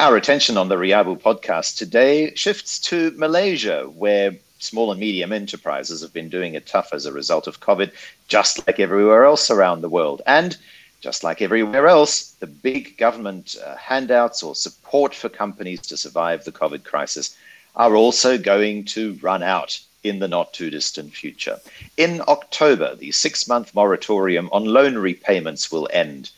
Our attention on the Riabu podcast today shifts to Malaysia, where small and medium enterprises have been doing it tough as a result of COVID, just like everywhere else around the world. And just like everywhere else, the big government uh, handouts or support for companies to survive the COVID crisis are also going to run out in the not too distant future. In October, the six month moratorium on loan repayments will end.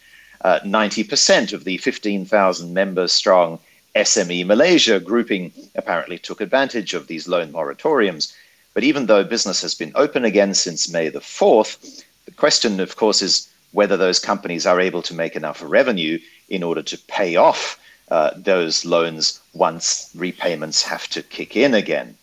Uh, 90% of the 15,000 member strong SME Malaysia grouping apparently took advantage of these loan moratoriums. But even though business has been open again since May the 4th, the question, of course, is whether those companies are able to make enough revenue in order to pay off uh, those loans once repayments have to kick in again.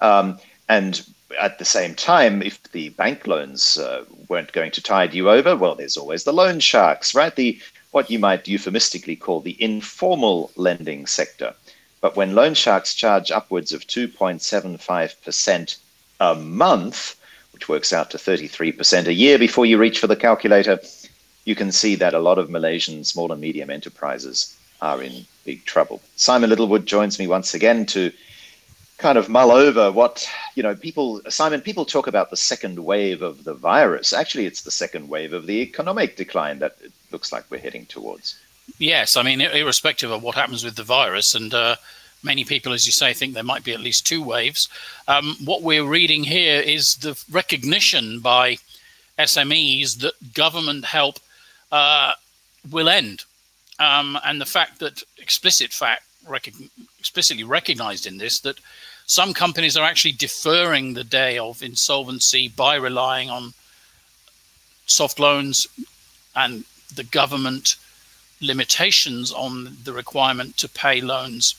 Um, and at the same time, if the bank loans uh, weren't going to tide you over, well, there's always the loan sharks, right? The what you might euphemistically call the informal lending sector. But when loan sharks charge upwards of 2.75% a month, which works out to 33% a year before you reach for the calculator, you can see that a lot of Malaysian small and medium enterprises are in big trouble. Simon Littlewood joins me once again to kind of mull over what you know people simon people talk about the second wave of the virus. Actually it's the second wave of the economic decline that it looks like we're heading towards. Yes i mean irrespective of what happens with the virus and uh, many people as you say think there might be at least two waves. Um, what we're reading here is the recognition by smes that government help uh, will end. Um, and the fact that explicit fact explicitly recognized in this that some companies are actually deferring the day of insolvency by relying on soft loans and the government limitations on the requirement to pay loans.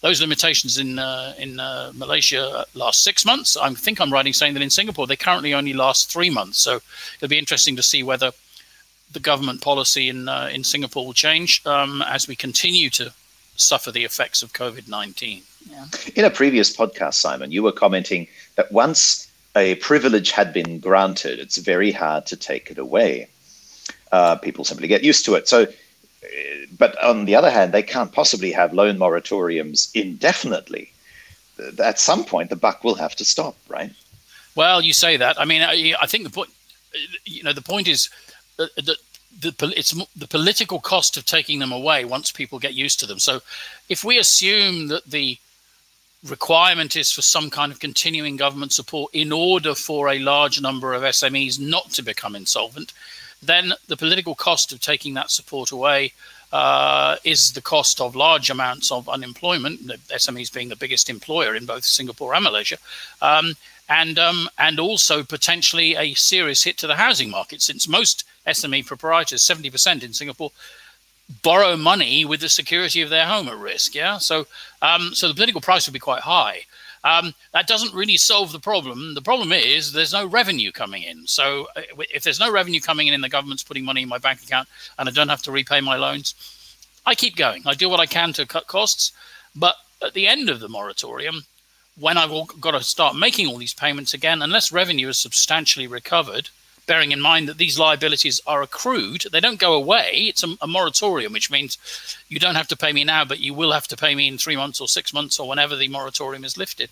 Those limitations in uh, in uh, Malaysia last six months. I think I'm writing saying that in Singapore they currently only last three months. So it'll be interesting to see whether the government policy in uh, in Singapore will change um, as we continue to suffer the effects of COVID 19. In a previous podcast, Simon, you were commenting that once a privilege had been granted, it's very hard to take it away. Uh, people simply get used to it. So, uh, but on the other hand, they can't possibly have loan moratoriums indefinitely. At some point, the buck will have to stop, right? Well, you say that. I mean, I, I think the point, you know, the point is that, that the it's the political cost of taking them away once people get used to them. So, if we assume that the requirement is for some kind of continuing government support in order for a large number of SMEs not to become insolvent, then the political cost of taking that support away uh, is the cost of large amounts of unemployment, the SMEs being the biggest employer in both Singapore and Malaysia, um, and um, and also potentially a serious hit to the housing market, since most SME proprietors, 70% in Singapore, borrow money with the security of their home at risk. Yeah, so um, so the political price would be quite high. Um, that doesn't really solve the problem. The problem is there's no revenue coming in. So uh, if there's no revenue coming in and the government's putting money in my bank account and I don't have to repay my loans, I keep going. I do what I can to cut costs. But at the end of the moratorium, when I've got to start making all these payments again, unless revenue is substantially recovered, bearing in mind that these liabilities are accrued, they don't go away. It's a, a, moratorium, which means you don't have to pay me now, but you will have to pay me in three months or six months or whenever the moratorium is lifted.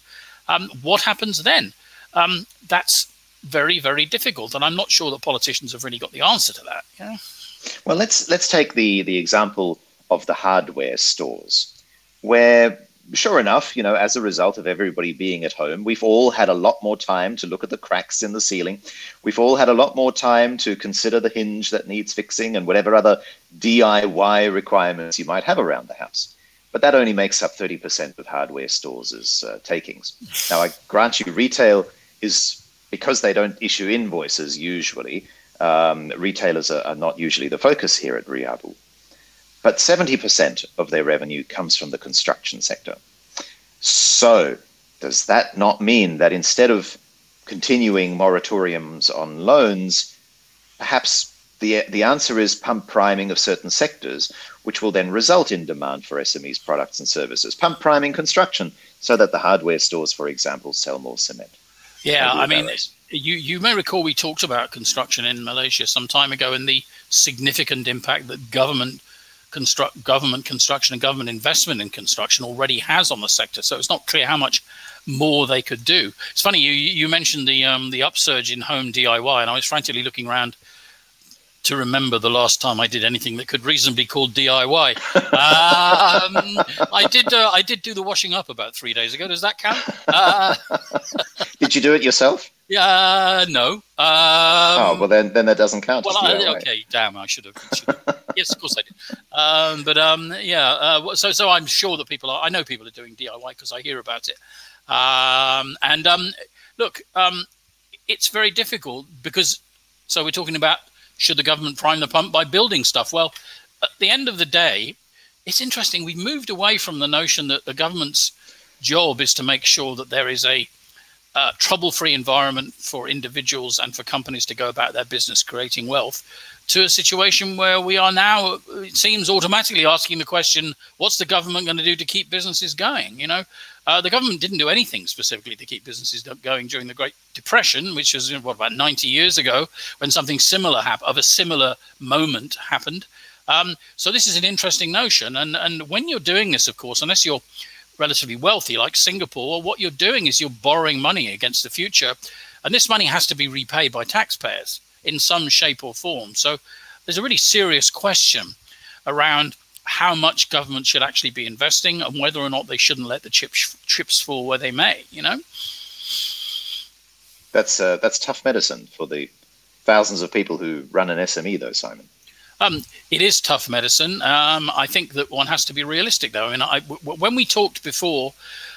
Um, what happens then? Um, that's very, very difficult, and I'm not sure that politicians have really got the answer to that. Yeah? Well, let's let's take the the example of the hardware stores, where sure enough, you know, as a result of everybody being at home, we've all had a lot more time to look at the cracks in the ceiling. We've all had a lot more time to consider the hinge that needs fixing and whatever other DIY requirements you might have around the house. But that only makes up 30% of hardware stores' uh, takings. Now, I grant you, retail is because they don't issue invoices usually. Um, retailers are, are not usually the focus here at Riabu. But 70% of their revenue comes from the construction sector. So, does that not mean that instead of continuing moratoriums on loans, perhaps the, the answer is pump priming of certain sectors, which will then result in demand for SMEs products and services. Pump priming construction so that the hardware stores, for example, sell more cement. Yeah, I mean, you, you may recall we talked about construction in Malaysia some time ago and the significant impact that government construct government construction and government investment in construction already has on the sector. So it's not clear how much more they could do. It's funny you you mentioned the um, the upsurge in home DIY, and I was frantically looking around to remember the last time I did anything that could reasonably be called DIY. um, I did. Uh, I did do the washing up about three days ago. Does that count? Uh, did you do it yourself? Yeah, no. Um, oh well, then then that doesn't count. Well, I, okay, damn, I should have. Should have. Yes, of course I did. Um, but um, yeah, uh, so so I'm sure that people are. I know people are doing DIY because I hear about it. Um, and um, look, um, it's very difficult because. So we're talking about should the government prime the pump by building stuff? Well, at the end of the day, it's interesting. We've moved away from the notion that the government's job is to make sure that there is a uh, trouble-free environment for individuals and for companies to go about their business creating wealth to a situation where we are now it seems automatically asking the question what's the government going to do to keep businesses going you know uh, the government didn't do anything specifically to keep businesses going during the Great Depression, which was what about 90 years ago, when something similar happened, of a similar moment happened. Um, so this is an interesting notion, and and when you're doing this, of course, unless you're relatively wealthy like Singapore, what you're doing is you're borrowing money against the future, and this money has to be repaid by taxpayers in some shape or form. So there's a really serious question around how much government should actually be investing and whether or not they shouldn't let the chips chips fall where they may. You know, that's uh, that's tough medicine for the thousands of people who run an SME, though, Simon. Um, it is tough medicine. Um, I think that one has to be realistic, though. I mean, I, w- when we talked before,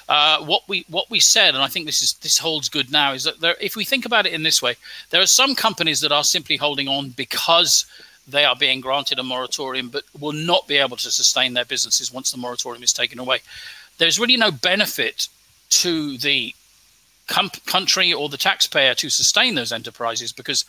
uh, what we what we said, and I think this is this holds good now, is that there, if we think about it in this way, there are some companies that are simply holding on because they are being granted a moratorium but will not be able to sustain their businesses once the moratorium is taken away. There's really no benefit to the com- country or the taxpayer to sustain those enterprises because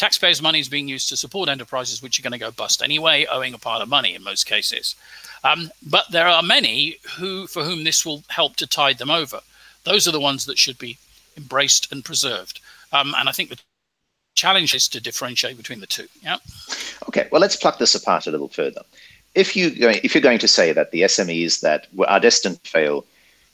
taxpayers' money is being used to support enterprises which are going to go bust anyway, owing a pile of money in most cases. Um, but there are many who, for whom this will help to tide them over. Those are the ones that should be embraced and preserved. Um, and I think the challenge is to differentiate between the two. Yeah. Okay, well, let's pluck this apart a little further. If you if you're going to say that the SMEs that are destined to fail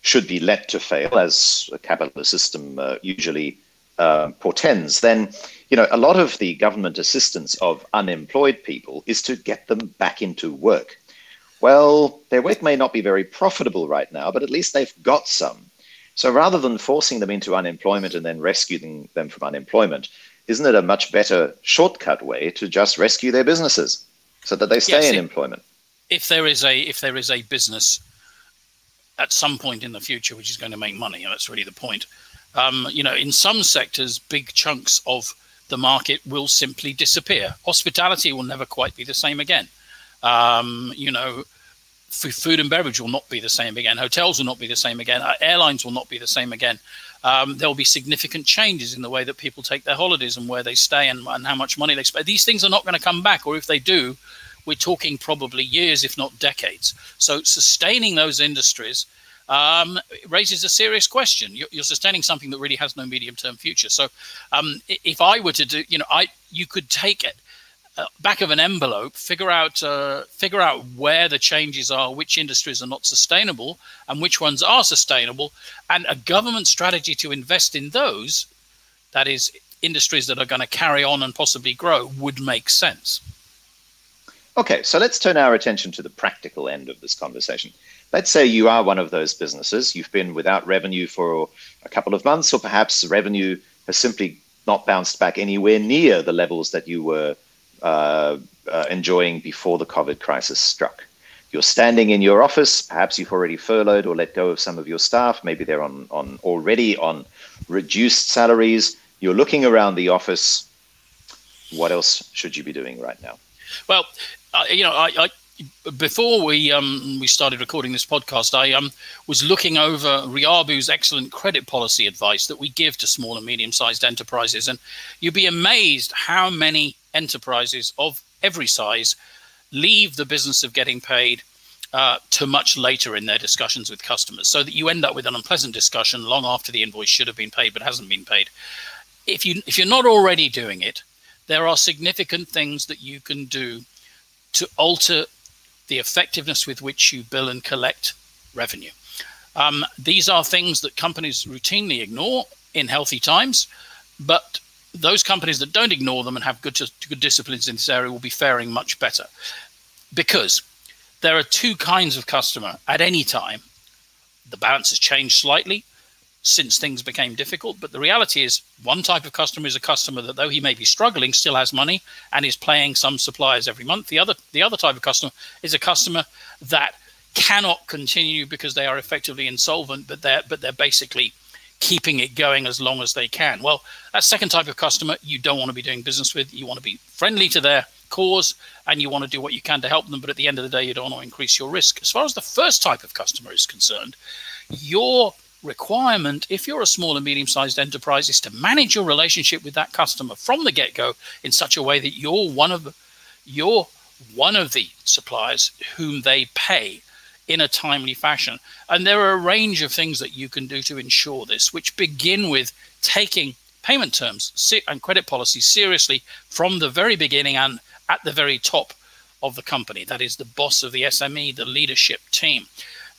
should be let to fail, as a capitalist system uh, usually uh, portends, then you know a lot of the government assistance of unemployed people is to get them back into work. Well, their work may not be very profitable right now, but at least they've got some. So rather than forcing them into unemployment and then rescuing them from unemployment, isn't it a much better shortcut way to just rescue their businesses so that they stay yes, in employment? If there is a if there is a business at some point in the future which is going to make money, and that's really the point. Um, you know, in some sectors, big chunks of the market will simply disappear. Hospitality will never quite be the same again. Um, you know, food and beverage will not be the same again. Hotels will not be the same again. Uh, airlines will not be the same again um, there will be significant changes in the way that people take their holidays and where they stay and, and how much money they spend. These things are not going to come back, or if they do, we're talking probably years, if not decades. So sustaining those industries um, raises a serious question. You're, sustaining something that really has no medium-term future. So um, if I were to do, you know, I you could take it uh, back of an envelope, figure out uh, figure out where the changes are, which industries are not sustainable, and which ones are sustainable, and a government strategy to invest in those, that is, industries that are going to carry on and possibly grow, would make sense. Okay, so let's turn our attention to the practical end of this conversation. Let's say you are one of those businesses. You've been without revenue for a couple of months, or perhaps revenue has simply not bounced back anywhere near the levels that you were uh, uh, enjoying before the COVID crisis struck. You're standing in your office, perhaps you've already furloughed or let go of some of your staff, maybe they're on, on already on reduced salaries. You're looking around the office. What else should you be doing right now? Well, uh, you know, I, I before we um, we started recording this podcast, I um, was looking over Riabu's excellent credit policy advice that we give to small and medium sized enterprises, and you'd be amazed how many enterprises of every size leave the business of getting paid uh, to much later in their discussions with customers, so that you end up with an unpleasant discussion long after the invoice should have been paid but hasn't been paid. If you if you're not already doing it, there are significant things that you can do to alter the effectiveness with which you bill and collect revenue. Um, these are things that companies routinely ignore in healthy times, but those companies that don't ignore them and have good, good disciplines in this area will be faring much better because there are two kinds of customer at any time. The balance has changed slightly since things became difficult, but the reality is one type of customer is a customer that though he may be struggling still has money and is paying some suppliers every month. The other the other type of customer is a customer that cannot continue because they are effectively insolvent, but they're but they're basically keeping it going as long as they can. Well, that second type of customer you don't want to be doing business with. You want to be friendly to their cause and you want to do what you can to help them, but at the end of the day, you don't want to increase your risk. As far as the first type of customer is concerned, your requirement, if you're a small and medium sized enterprise, is to manage your relationship with that customer from the get go in such a way that you're one of the, you're one of the suppliers whom they pay in a timely fashion. And there are a range of things that you can do to ensure this, which begin with taking payment terms and credit policies seriously from the very beginning and at the very top of the company. That is the boss of the SME, the leadership team.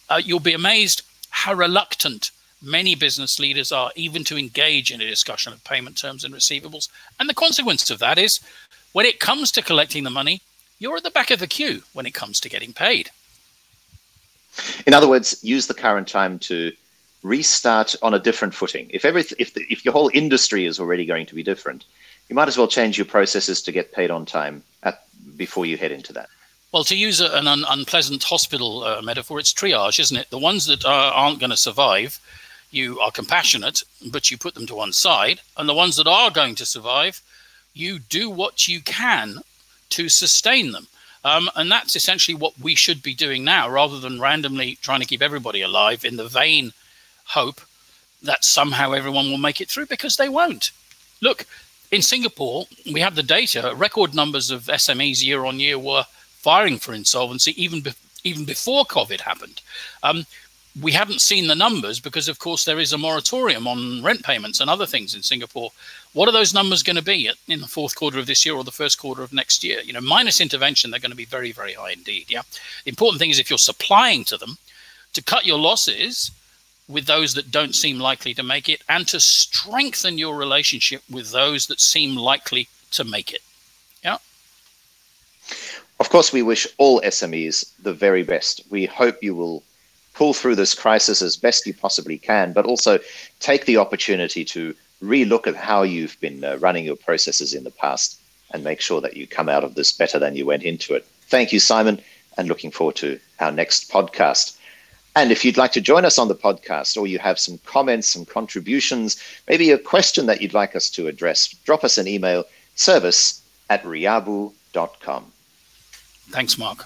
Uh, you'll be amazed how reluctant many business leaders are even to engage in a discussion of payment terms and receivables. And the consequence of that is when it comes to collecting the money, you're at the back of the queue when it comes to getting paid. In other words, use the current time to restart on a different footing. If every if the, if your whole industry is already going to be different, you might as well change your processes to get paid on time at, before you head into that. Well, to use an un, unpleasant hospital uh, metaphor, it's triage, isn't it? The ones that are, aren't going to survive, you are compassionate, but you put them to one side, and the ones that are going to survive, you do what you can to sustain them. Um, and that's essentially what we should be doing now, rather than randomly trying to keep everybody alive in the vain hope that somehow everyone will make it through because they won't. Look, in Singapore, we have the data. Record numbers of SMEs year on year were firing for insolvency even be- even before COVID happened. Um, we haven't seen the numbers because, of course, there is a moratorium on rent payments and other things in Singapore. What are those numbers going to be in the fourth quarter of this year or the first quarter of next year? You know, minus intervention, they're going to be very, very high indeed. Yeah. The important thing is if you're supplying to them, to cut your losses with those that don't seem likely to make it, and to strengthen your relationship with those that seem likely to make it. Yeah. Of course, we wish all SMEs the very best. We hope you will pull through this crisis as best you possibly can, but also take the opportunity to relook at how you've been uh, running your processes in the past and make sure that you come out of this better than you went into it. Thank you, Simon, and looking forward to our next podcast. And if you'd like to join us on the podcast or you have some comments, some contributions, maybe a question that you'd like us to address, drop us an email service at riabu.com. Thanks, Mark.